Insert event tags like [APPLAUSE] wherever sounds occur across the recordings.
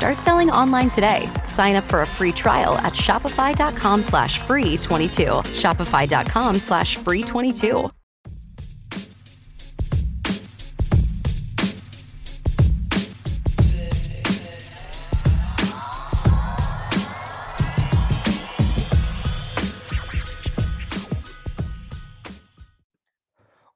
Start selling online today. Sign up for a free trial at shopify.com slash free 22. Shopify.com slash free 22.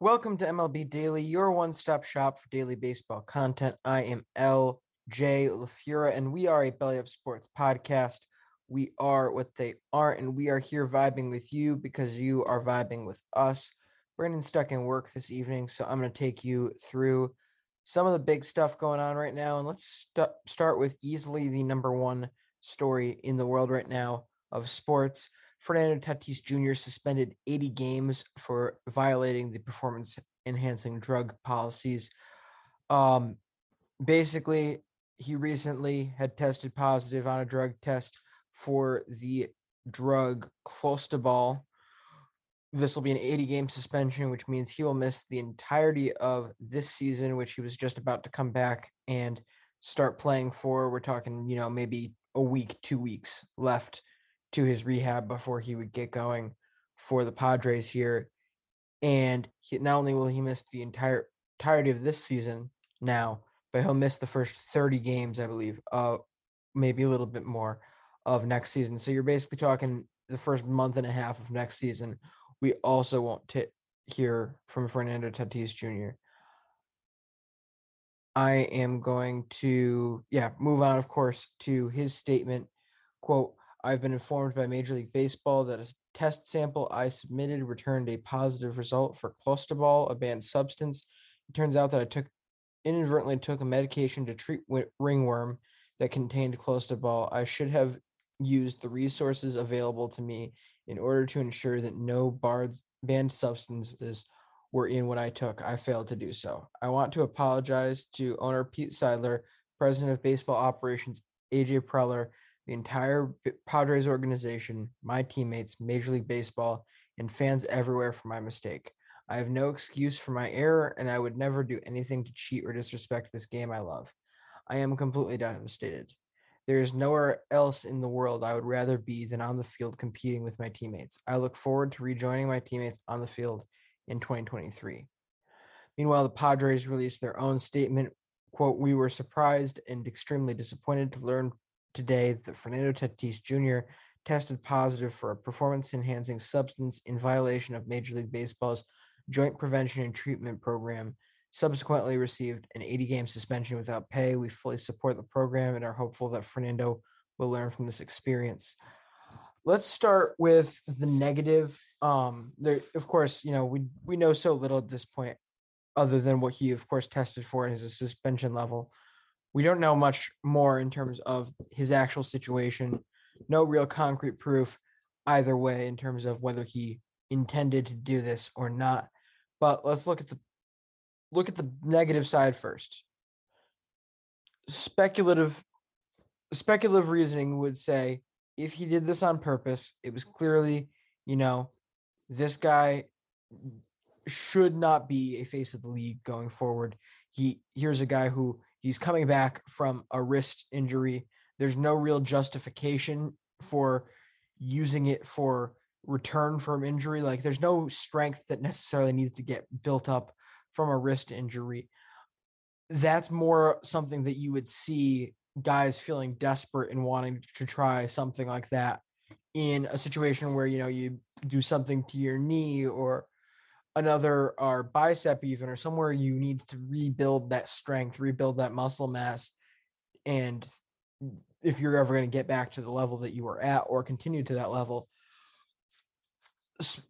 Welcome to MLB Daily, your one stop shop for daily baseball content. I am L. J. LaFura, and we are a Belly Up Sports podcast. We are what they are, and we are here vibing with you because you are vibing with us. Brandon's stuck in work this evening, so I'm going to take you through some of the big stuff going on right now. And let's st- start with easily the number one story in the world right now of sports. Fernando Tatis Jr. suspended 80 games for violating the performance enhancing drug policies. Um, basically, he recently had tested positive on a drug test for the drug clostebol. This will be an 80 game suspension, which means he will miss the entirety of this season, which he was just about to come back and start playing for. We're talking, you know, maybe a week, two weeks left to his rehab before he would get going for the Padres here. And he, not only will he miss the entire entirety of this season now, but he'll miss the first 30 games, I believe, uh, maybe a little bit more of next season. So you're basically talking the first month and a half of next season. We also won't t- hear from Fernando Tatis Jr. I am going to, yeah, move on, of course, to his statement. Quote, I've been informed by Major League Baseball that a test sample I submitted returned a positive result for clostebol, a banned substance. It turns out that I took inadvertently took a medication to treat ringworm that contained clostebol. I should have used the resources available to me in order to ensure that no banned substances were in what I took. I failed to do so. I want to apologize to owner Pete Seidler, president of baseball operations AJ Preller, the entire Padres organization, my teammates, Major League Baseball, and fans everywhere for my mistake. I have no excuse for my error, and I would never do anything to cheat or disrespect this game I love. I am completely devastated. There is nowhere else in the world I would rather be than on the field competing with my teammates. I look forward to rejoining my teammates on the field in 2023. Meanwhile, the Padres released their own statement. Quote, we were surprised and extremely disappointed to learn today that Fernando Tatis Jr. tested positive for a performance enhancing substance in violation of Major League Baseball's Joint Prevention and Treatment Program subsequently received an 80 game suspension without pay. We fully support the program and are hopeful that Fernando will learn from this experience. Let's start with the negative. Um, there, of course, you know, we we know so little at this point, other than what he, of course, tested for as a suspension level. We don't know much more in terms of his actual situation. No real concrete proof either way in terms of whether he intended to do this or not. But let's look at the look at the negative side first. Speculative speculative reasoning would say if he did this on purpose, it was clearly, you know, this guy should not be a face of the league going forward. He here's a guy who he's coming back from a wrist injury. There's no real justification for using it for return from injury. Like there's no strength that necessarily needs to get built up from a wrist injury. That's more something that you would see guys feeling desperate and wanting to try something like that in a situation where you know you do something to your knee or another or bicep even or somewhere you need to rebuild that strength rebuild that muscle mass and if you're ever going to get back to the level that you were at or continue to that level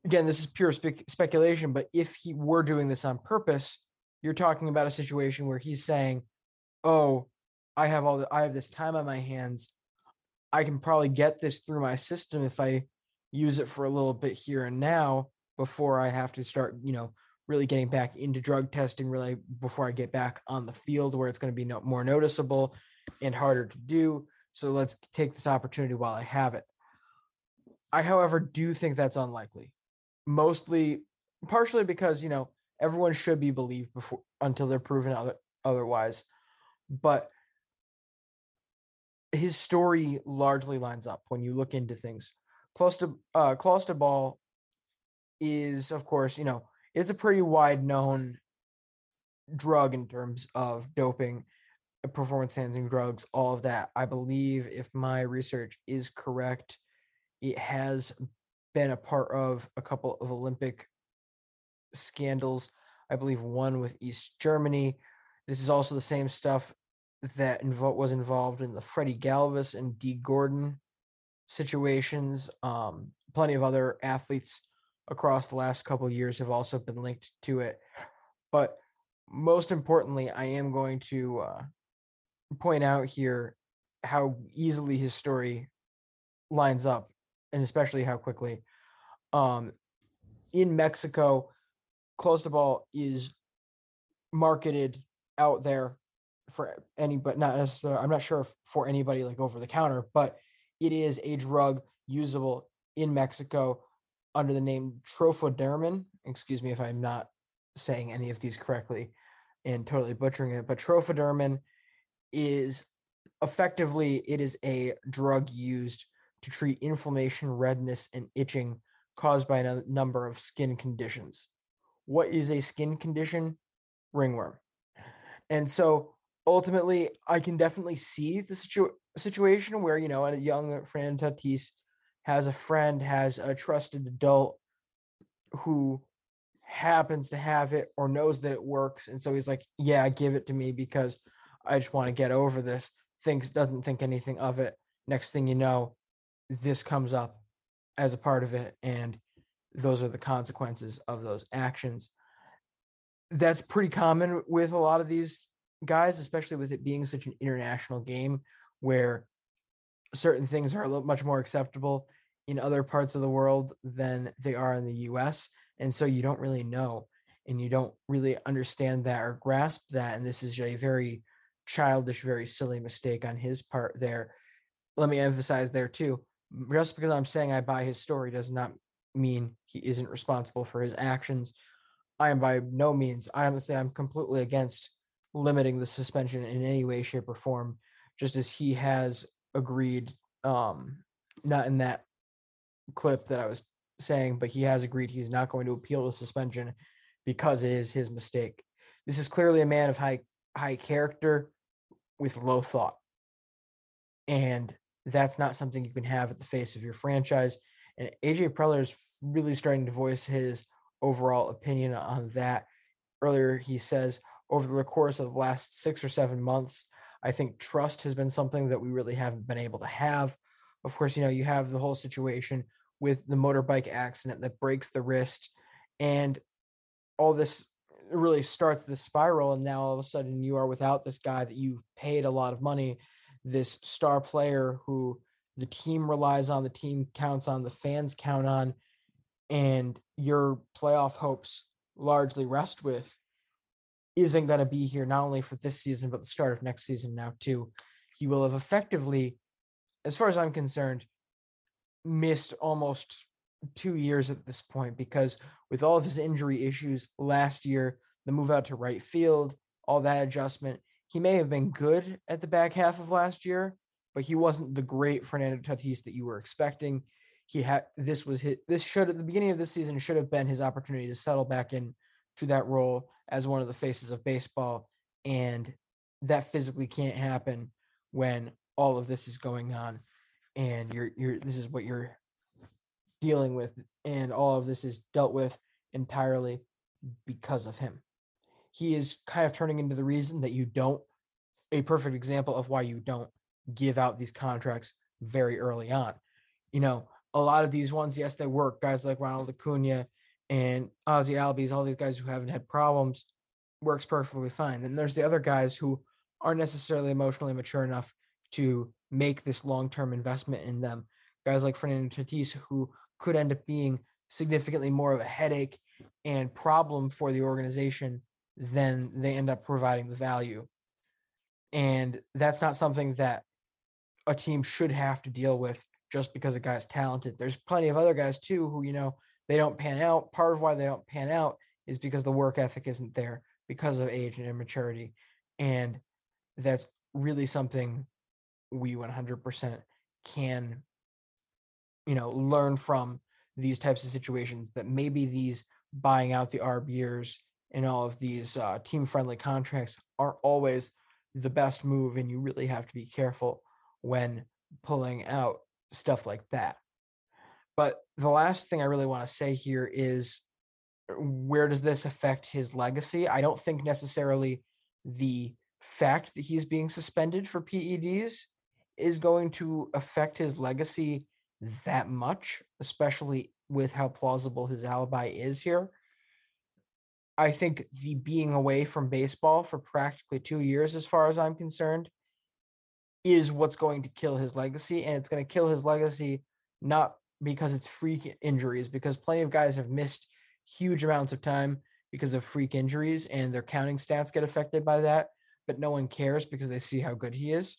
again, this is pure spe- speculation, but if he were doing this on purpose, you're talking about a situation where he's saying, "Oh, I have all the, I have this time on my hands. I can probably get this through my system if I use it for a little bit here and now before I have to start, you know, really getting back into drug testing really before I get back on the field where it's going to be no, more noticeable and harder to do. So let's take this opportunity while I have it. I, however, do think that's unlikely. Mostly, partially because you know everyone should be believed before until they're proven other, otherwise. But his story largely lines up when you look into things. Close to uh, Clostebol is, of course, you know, it's a pretty wide known drug in terms of doping, performance enhancing drugs, all of that. I believe, if my research is correct, it has been a part of a couple of Olympic scandals. I believe one with East Germany. This is also the same stuff that invo- was involved in the Freddie Galvis and Dee Gordon situations. Um, plenty of other athletes across the last couple years have also been linked to it. But most importantly, I am going to uh, point out here how easily his story lines up and especially how quickly. Um, in Mexico, Clostebol is marketed out there for any, but not necessarily. I'm not sure for anybody like over the counter, but it is a drug usable in Mexico under the name Trofodermin. Excuse me if I'm not saying any of these correctly and totally butchering it, but Trofodermin is effectively it is a drug used to treat inflammation, redness, and itching caused by a number of skin conditions. What is a skin condition? Ringworm. And so ultimately, I can definitely see the situ- situation where, you know, a young Fernando Tatis has a friend, has a trusted adult who happens to have it or knows that it works. And so he's like, yeah, give it to me because I just want to get over this. Thinks, doesn't think anything of it. Next thing you know, this comes up as a part of it and those are the consequences of those actions. That's pretty common with a lot of these guys especially with it being such an international game where certain things are a little much more acceptable in other parts of the world than they are in the US and so you don't really know and you don't really understand that or grasp that and this is a very childish very silly mistake on his part there. Let me emphasize there too just because I'm saying I buy his story does not mean he isn't responsible for his actions. I am by no means, I honestly, I'm completely against limiting the suspension in any way, shape, or form, just as he has agreed, um, not in that clip that I was saying, but he has agreed he's not going to appeal the suspension because it is his mistake. This is clearly a man of high high character with low thought. And that's not something you can have at the face of your franchise. And AJ Preller is really starting to voice his overall opinion on that. Earlier, he says, over the course of the last six or seven months, I think trust has been something that we really haven't been able to have. Of course, you know, you have the whole situation with the motorbike accident that breaks the wrist, and all this really starts the spiral. And now all of a sudden, you are without this guy that you've paid a lot of money, this star player who the team relies on, the team counts on, the fans count on, and your playoff hopes largely rest with isn't going to be here not only for this season but the start of next season now too. He will have effectively as far as i'm concerned missed almost two years at this point because with all of his injury issues last year the move out to right field all that adjustment he may have been good at the back half of last year but he wasn't the great fernando tatis that you were expecting. He had this was his this should at the beginning of this season should have been his opportunity to settle back in to that role as one of the faces of baseball and that physically can't happen when all of this is going on and you're you're this is what you're dealing with and all of this is dealt with entirely because of him he is kind of turning into the reason that you don't a perfect example of why you don't give out these contracts very early on you know a lot of these ones, yes, they work. Guys like Ronald Acuna and Ozzie Albies, all these guys who haven't had problems, works perfectly fine. Then there's the other guys who aren't necessarily emotionally mature enough to make this long-term investment in them. Guys like Fernando Tatis, who could end up being significantly more of a headache and problem for the organization than they end up providing the value. And that's not something that a team should have to deal with just because a guy's talented. There's plenty of other guys too who, you know, they don't pan out. Part of why they don't pan out is because the work ethic isn't there because of age and immaturity. And that's really something we 100% can, you know, learn from these types of situations that maybe these buying out the arb years and all of these uh, team friendly contracts aren't always the best move. And you really have to be careful when pulling out stuff like that. But the last thing I really want to say here is uh, where does this affect his legacy? I don't think necessarily the fact that he's being suspended for PEDs is going to affect his legacy that much, especially with how plausible his alibi is here. I think the being away from baseball for practically two years, as far as I'm concerned, is what's going to kill his legacy. And it's going to kill his legacy not because it's freak injuries, because plenty of guys have missed huge amounts of time because of freak injuries and their counting stats get affected by that, but no one cares because they see how good he is.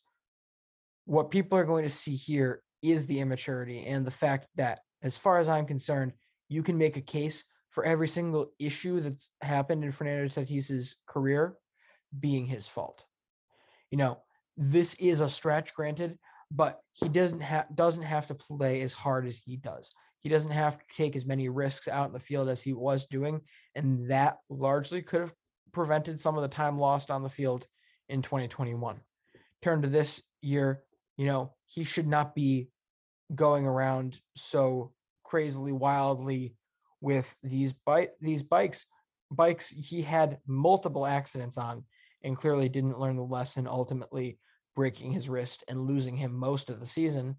What people are going to see here is the immaturity and the fact that, as far as I'm concerned, you can make a case for every single issue that's happened in Fernando Tatis's career being his fault. You know, this is a stretch, granted, but he doesn't have doesn't have to play as hard as he does. He doesn't have to take as many risks out in the field as he was doing, and that largely could have prevented some of the time lost on the field in 2021. Turn to this year, you know, he should not be going around so crazily wildly with these bike these bikes bikes he had multiple accidents on and clearly didn't learn the lesson, ultimately breaking his wrist and losing him most of the season.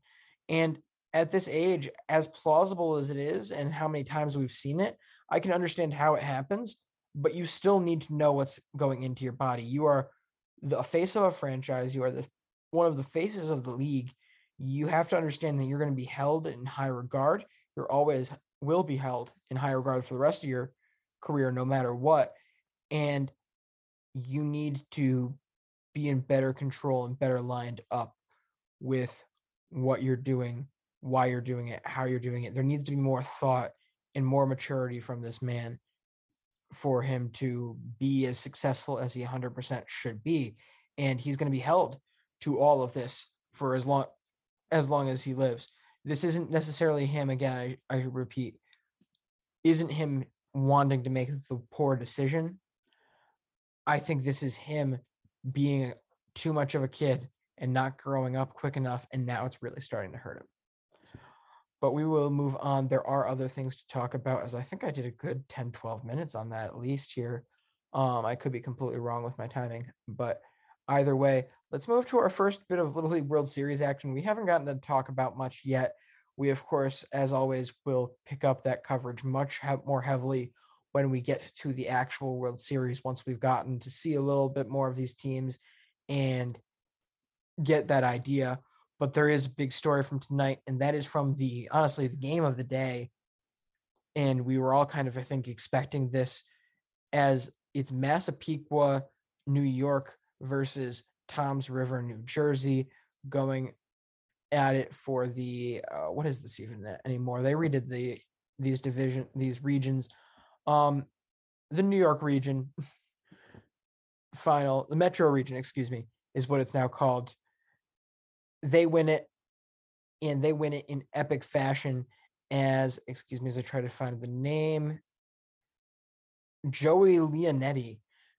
And at this age, as plausible as it is, and how many times we've seen it, I can understand how it happens, but you still need to know what's going into your body. You are the face of a franchise, you are the one of the faces of the league. You have to understand that you're going to be held in high regard. You're always will be held in high regard for the rest of your career, no matter what. And you need to be in better control and better lined up with what you're doing, why you're doing it, how you're doing it. There needs to be more thought and more maturity from this man for him to be as successful as he 100% should be. And he's going to be held to all of this for as long as long as he lives. This isn't necessarily him again, I, I repeat, isn't him wanting to make the poor decision. I think this is him being too much of a kid and not growing up quick enough. And now it's really starting to hurt him. But we will move on. There are other things to talk about, as I think I did a good 10, 12 minutes on that at least here. Um, I could be completely wrong with my timing, but either way, let's move to our first bit of Little League World Series action. We haven't gotten to talk about much yet. We, of course, as always, will pick up that coverage much more heavily when we get to the actual World Series once we've gotten to see a little bit more of these teams and get that idea. But there is a big story from tonight, and that is from the honestly the game of the day. And we were all kind of, I think, expecting this as it's Massapequa, New York versus Toms River, New Jersey, going at it for the uh, what is this even anymore? They redid the these division these regions. Um, the New York region [LAUGHS] final, the Metro region, excuse me, is what it's now called. They win it, and they win it in epic fashion. As excuse me, as I try to find the name, Joey Leonetti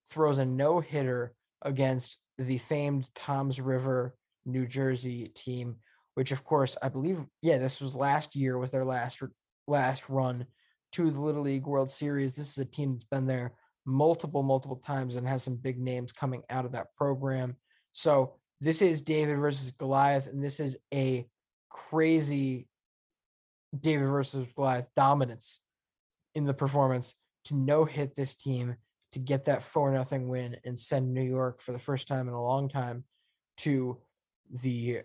throws a no hitter against the famed Toms River, New Jersey team, which of course I believe, yeah, this was last year was their last last run to the Little League World Series. This is a team that's been there multiple, multiple times and has some big names coming out of that program. So this is David versus Goliath, and this is a crazy David versus Goliath dominance in the performance to no hit this team to get that four nothing win and send New York for the first time in a long time to the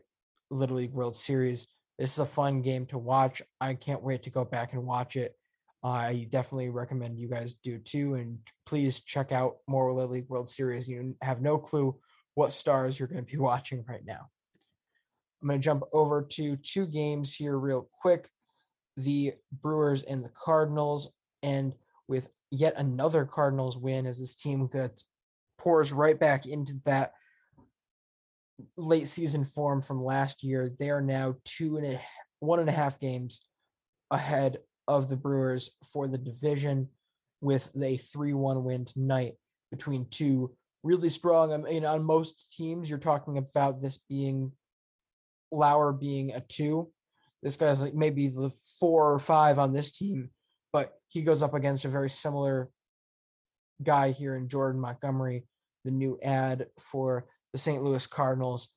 Little League World Series. This is a fun game to watch. I can't wait to go back and watch it. I definitely recommend you guys do too. And please check out more Little League World Series. You have no clue what stars you're going to be [LAUGHS] watching right now. I'm going to jump over to two games here real quick the Brewers and the Cardinals. And with yet another Cardinals win as this team gets pours right back into that late season form from last year. They are now two and a one and a half games ahead of the Brewers for the division with a 3-1 win tonight between two really strong. I mean, on most teams, you're talking about this being Lauer being a two. This guy's like maybe the four or five on this team but he goes up against a very similar guy here in Jordan Montgomery, the new ad for the St. Louis Cardinals.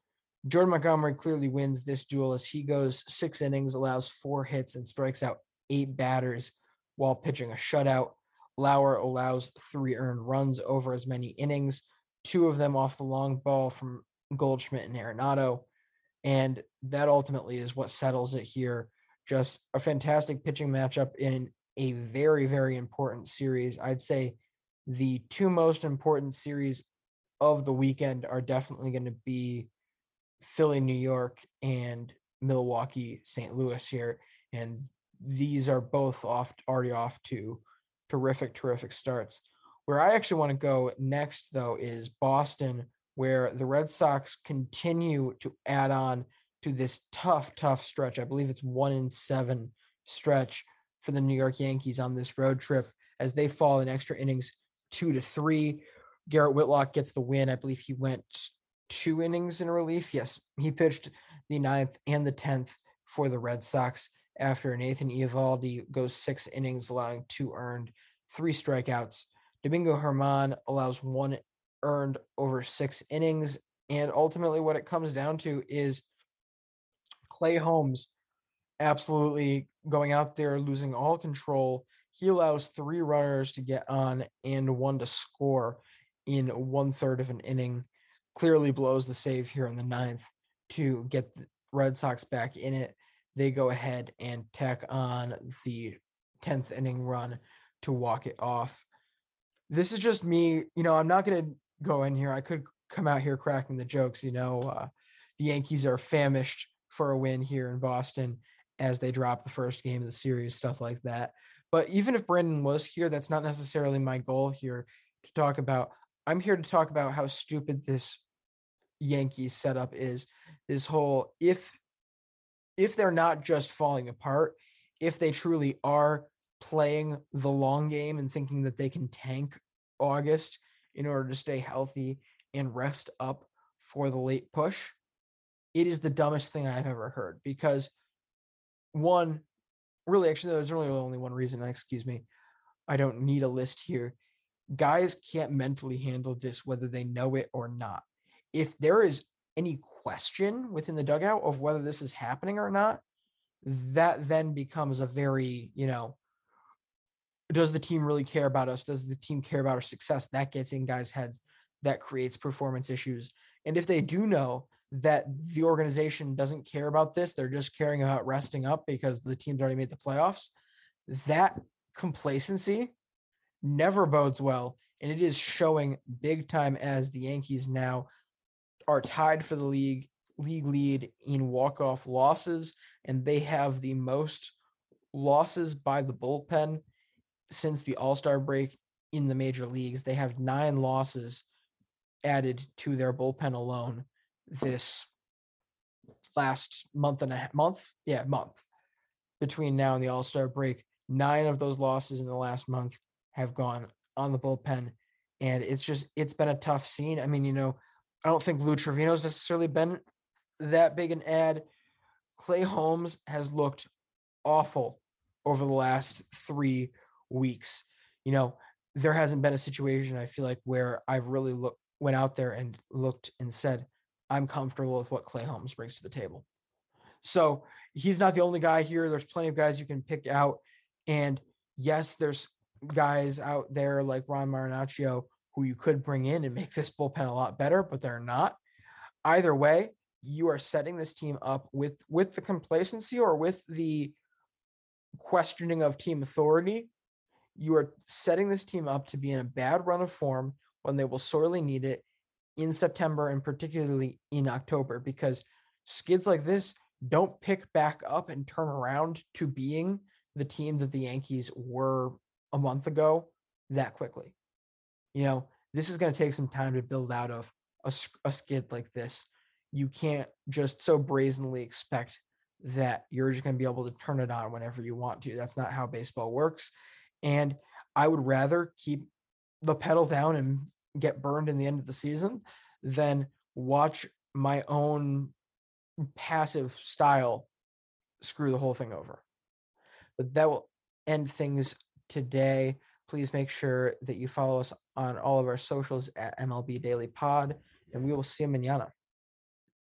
Jordan Montgomery clearly wins this duel as he goes six innings, allows four hits, and strikes out eight batters while pitching a shutout. Lauer allows three earned runs over as many innings, two of them off the long ball from Goldschmidt and Arenado. And that ultimately is what settles it here. Just a fantastic pitching matchup in a very, very important series. I'd say the two most important series of the weekend are definitely going to be Philly, New York, and Milwaukee, St. Louis here. And these are both off already off to terrific, terrific starts. Where I actually want to go next, though, is Boston, where the Red Sox continue to add on to this tough, tough stretch. I believe it's one in seven stretch for the New York Yankees on this road trip as they fall in extra innings two to three. Garrett Whitlock gets the win. I believe he went two innings in relief. Yes, he pitched the ninth and the tenth for the Red Sox after Nathan Eovaldi goes six innings, allowing two earned, three strikeouts. Domingo Germán allows one earned over six innings. And ultimately, what it comes down to is Clay Holmes absolutely going out there, losing all control. He allows three runners to get on and one to score in one third of an inning. Clearly blows the save here in the ninth to get the Red Sox back in it. They go ahead and tack on the 10th inning run to walk it off. This is just me. You know, I'm not going to go in here. I could come out here cracking the jokes. You know, uh, the Yankees are famished for a win here in Boston as they drop the first game of the series, stuff like that. But even if Brendan was here, that's not necessarily my goal here to talk about. I'm here to talk about how stupid this Yankees setup is. This whole if if they're not just falling apart, if they truly are playing the long game and thinking that they can tank August in order to stay healthy and rest up for the late push, it is the dumbest thing I've ever heard because one, really, actually, there's really only one reason. Uh, excuse me. I don't need a list here. Guys can't mentally handle this whether they know it or not. If there is any question within the dugout of whether this is happening or not, that then becomes a very, you know, does the team really care about us? Does the team care about our success? That gets in guys' heads. That creates performance issues. And if they do know that the organization doesn't care about this, they're just caring about resting up because the team's already made the playoffs, that complacency never bodes well. And it is showing big time as the Yankees now are tied for the league league lead in walk-off losses, and they have the most losses by the bullpen since the All-Star break in the major leagues. They have nine losses added to their bullpen alone this last month and a half, month, yeah, month between now and the All Star break. Nine of those losses in the last month have gone on the bullpen, and it's just it's been a tough scene. I mean, you know, I don't think Lou Trivino's necessarily been that big an ad. Clay Holmes has looked awful over the last three weeks. You know, there hasn't been a situation I feel like where I've really looked went out there and looked and said, I'm comfortable with what Clay Holmes brings to the table. So he's not the only guy here. There's plenty of guys you can pick out. And yes, there's guys out there like Ron Marinaccio who you could bring in and make this bullpen a lot better, but they're not. Either way, you are setting this team up with with the complacency or with the questioning of team authority. You are setting this team up to be in a bad run of form when they will sorely need it in September and particularly in October because skids like this don't pick back up and turn around to being the team that the Yankees were a month ago that quickly. You know, this is going to take some time to build out of a, a skid like this. You can't just so brazenly expect that you're just going to be able to turn it on whenever you want to. That's not how baseball works. And I would rather keep the pedal down and get burned in the end of the season than watch my own passive style screw the whole thing over. But that will end things today. Please make sure that you follow us on all of our socials at MLB Daily Pod, and we will see you manana.